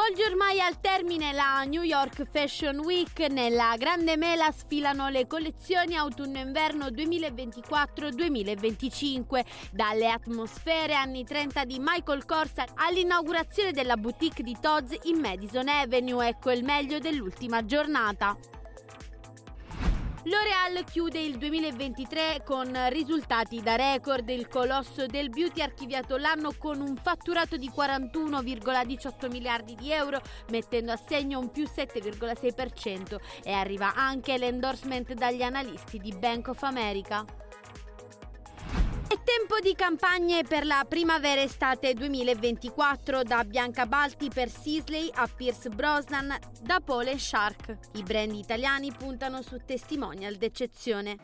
Volge ormai al termine la New York Fashion Week. Nella grande mela sfilano le collezioni autunno-inverno 2024-2025. Dalle atmosfere anni 30 di Michael Kors all'inaugurazione della boutique di Tod's in Madison Avenue. Ecco il meglio dell'ultima giornata. L'Oreal chiude il 2023 con risultati da record. Il colosso del beauty ha archiviato l'anno con un fatturato di 41,18 miliardi di euro, mettendo a segno un più 7,6% e arriva anche l'endorsement dagli analisti di Bank of America. È tempo di campagne per la primavera-estate 2024 da Bianca Balti per Sisley a Pierce Brosnan da Pole Shark. I brand italiani puntano su testimonial d'eccezione.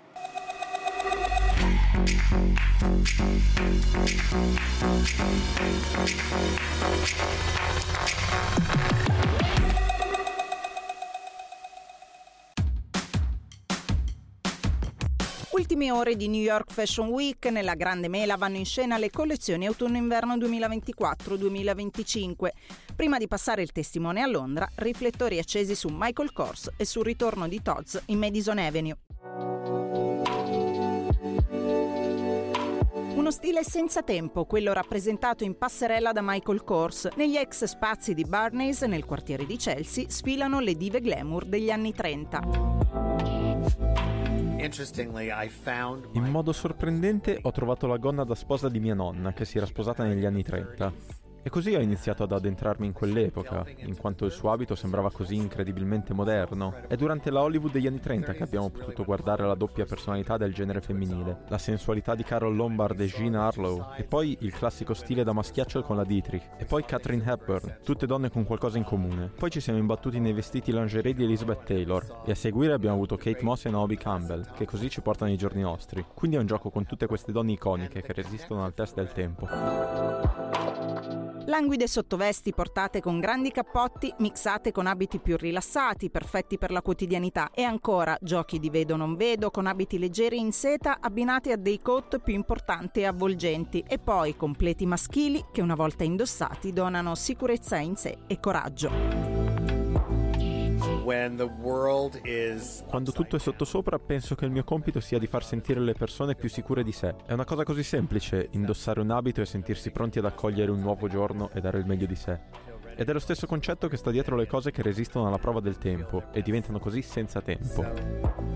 Ultime ore di New York Fashion Week, nella grande mela vanno in scena le collezioni autunno-inverno 2024-2025. Prima di passare il testimone a Londra, riflettori accesi su Michael Kors e sul ritorno di Tod's in Madison Avenue. Uno stile senza tempo, quello rappresentato in passerella da Michael Kors. Negli ex spazi di Barney's, nel quartiere di Chelsea, sfilano le dive glamour degli anni 30. In modo sorprendente ho trovato la gonna da sposa di mia nonna, che si era sposata negli anni 30. E così ho iniziato ad addentrarmi in quell'epoca, in quanto il suo abito sembrava così incredibilmente moderno. È durante la Hollywood degli anni 30 che abbiamo potuto guardare la doppia personalità del genere femminile, la sensualità di Carol Lombard e Jean Harlow, e poi il classico stile da maschiaccio con la Dietrich, e poi Catherine Hepburn, tutte donne con qualcosa in comune. Poi ci siamo imbattuti nei vestiti lingerie di Elizabeth Taylor, e a seguire abbiamo avuto Kate Moss e Naomi Campbell, che così ci portano ai giorni nostri. Quindi è un gioco con tutte queste donne iconiche che resistono al test del tempo. Languide sottovesti portate con grandi cappotti, mixate con abiti più rilassati, perfetti per la quotidianità e ancora giochi di vedo non vedo con abiti leggeri in seta abbinati a dei coat più importanti e avvolgenti e poi completi maschili che una volta indossati donano sicurezza in sé e coraggio. Quando tutto è sottosopra, penso che il mio compito sia di far sentire le persone più sicure di sé. È una cosa così semplice, indossare un abito e sentirsi pronti ad accogliere un nuovo giorno e dare il meglio di sé. Ed è lo stesso concetto che sta dietro le cose che resistono alla prova del tempo e diventano così senza tempo.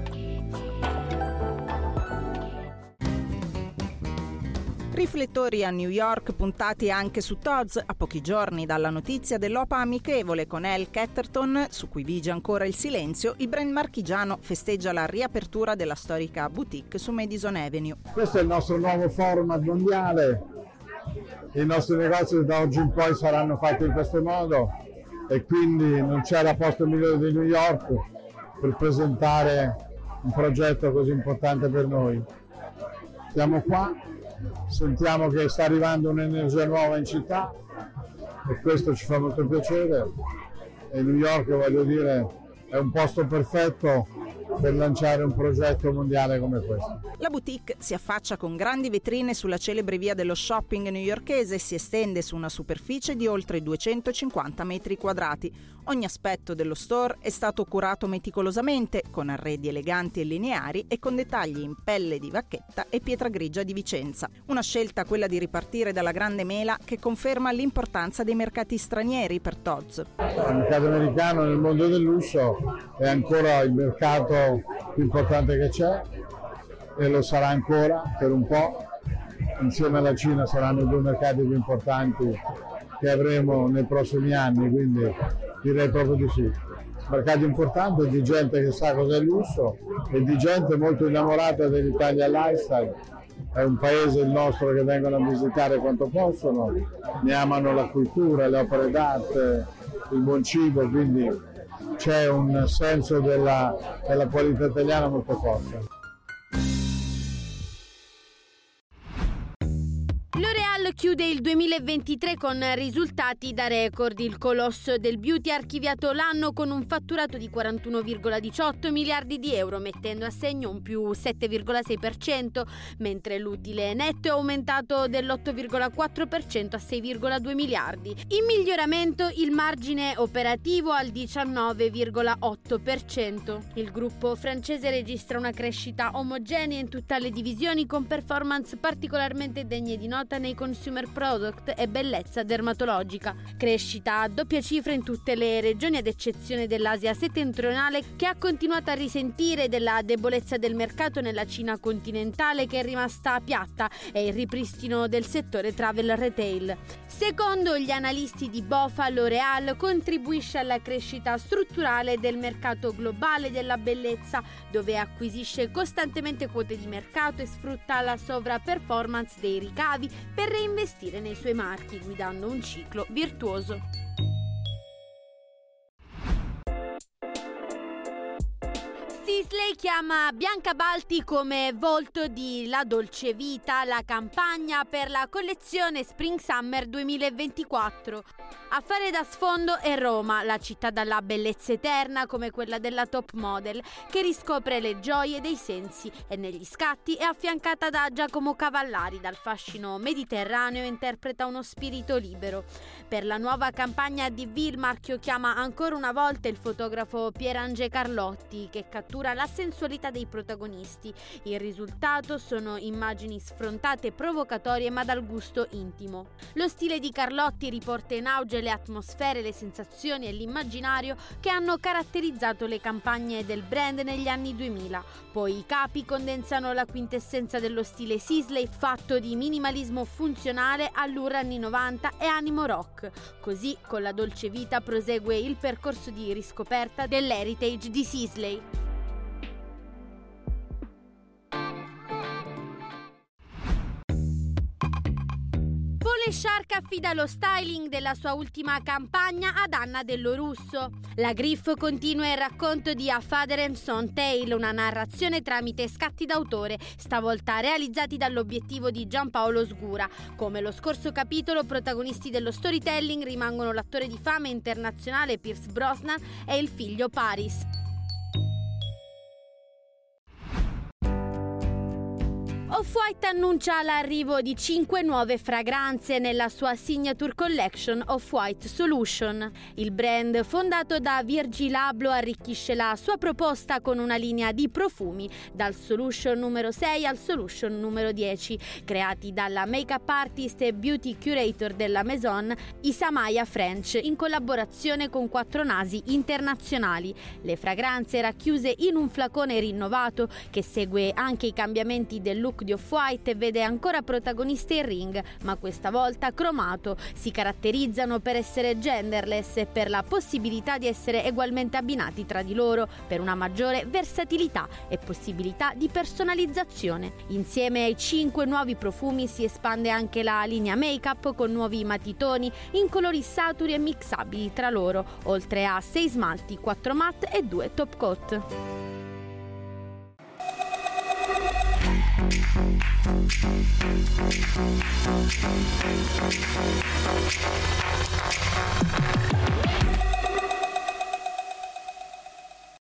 Riflettori a New York puntati anche su Tod's a pochi giorni dalla notizia dell'OPA amichevole con El Catterton, su cui vige ancora il silenzio, il brand marchigiano festeggia la riapertura della storica boutique su Madison Avenue. Questo è il nostro nuovo format mondiale. I nostri negozi da oggi in poi saranno fatti in questo modo e quindi non c'era posto migliore di New York per presentare un progetto così importante per noi. Siamo qua sentiamo che sta arrivando un'energia nuova in città e questo ci fa molto piacere. E New York voglio dire è un posto perfetto per lanciare un progetto mondiale come questo. La boutique si affaccia con grandi vetrine sulla celebre via dello shopping newyorkese e si estende su una superficie di oltre 250 metri quadrati. Ogni aspetto dello store è stato curato meticolosamente, con arredi eleganti e lineari e con dettagli in pelle di vacchetta e pietra grigia di Vicenza. Una scelta quella di ripartire dalla grande mela che conferma l'importanza dei mercati stranieri per Tod's. Il mercato americano nel mondo del lusso è ancora il mercato più importante che c'è e lo sarà ancora per un po'. Insieme alla Cina saranno i due mercati più importanti che avremo nei prossimi anni, quindi direi proprio di sì. Mercati importanti di gente che sa cos'è il lusso e di gente molto innamorata dell'Italia lifestyle. È un paese il nostro che vengono a visitare quanto possono, ne amano la cultura, le opere d'arte, il buon cibo, quindi c'è un senso della, della qualità italiana molto forte. Chiude il 2023 con risultati da record. Il colosso del beauty ha archiviato l'anno con un fatturato di 41,18 miliardi di euro, mettendo a segno un più 7,6%, mentre l'utile netto è aumentato dell'8,4% a 6,2 miliardi. In miglioramento il margine operativo al 19,8%. Il gruppo francese registra una crescita omogenea in tutte le divisioni con performance particolarmente degne di nota nei consumer product e bellezza dermatologica. Crescita a doppia cifra in tutte le regioni ad eccezione dell'Asia settentrionale che ha continuato a risentire della debolezza del mercato nella Cina continentale che è rimasta piatta e il ripristino del settore travel retail. Secondo gli analisti di Bofa, L'Oreal contribuisce alla crescita strutturale del mercato globale della bellezza, dove acquisisce costantemente quote di mercato e sfrutta la sovraperformance dei ricavi per reinvestire nei suoi marchi, guidando un ciclo virtuoso. Sisley chiama Bianca Balti come volto di La Dolce Vita, la campagna per la collezione Spring Summer 2024. A fare da sfondo è Roma, la città dalla bellezza eterna come quella della top model, che riscopre le gioie dei sensi e negli scatti è affiancata da Giacomo Cavallari, dal fascino mediterraneo interpreta uno spirito libero. Per la nuova campagna di V il marchio chiama ancora una volta il fotografo Pierange Carlotti che cattura la sensualità dei protagonisti. Il risultato sono immagini sfrontate provocatorie ma dal gusto intimo. Lo stile di Carlotti riporta in auge le atmosfere, le sensazioni e l'immaginario che hanno caratterizzato le campagne del brand negli anni 2000. Poi i capi condensano la quintessenza dello stile Sisley fatto di minimalismo funzionale, allure anni 90 e animo rock. Così con la dolce vita prosegue il percorso di riscoperta dell'heritage di Sisley. Pole Shark affida lo styling della sua ultima campagna ad Anna Dello Russo. La Griff continua il racconto di A Father and Son Tale, una narrazione tramite scatti d'autore, stavolta realizzati dall'obiettivo di Giampaolo Sgura. Come lo scorso capitolo, protagonisti dello storytelling rimangono l'attore di fama internazionale Pierce Brosnan e il figlio Paris. Off-White annuncia l'arrivo di 5 nuove fragranze nella sua signature collection Off-White Solution. Il brand fondato da Virgil Abloh arricchisce la sua proposta con una linea di profumi dal Solution numero 6 al Solution numero 10, creati dalla make-up artist e beauty curator della Maison Isamaya French in collaborazione con Quattro Nasi internazionali. Le fragranze racchiuse in un flacone rinnovato che segue anche i cambiamenti del look di di Off-White vede ancora protagonista il ring, ma questa volta cromato. Si caratterizzano per essere genderless e per la possibilità di essere ugualmente abbinati tra di loro per una maggiore versatilità e possibilità di personalizzazione. Insieme ai 5 nuovi profumi si espande anche la linea make-up con nuovi matitoni in colori saturi e mixabili tra loro, oltre a 6 smalti, 4 matte e 2 top coat. Thank you.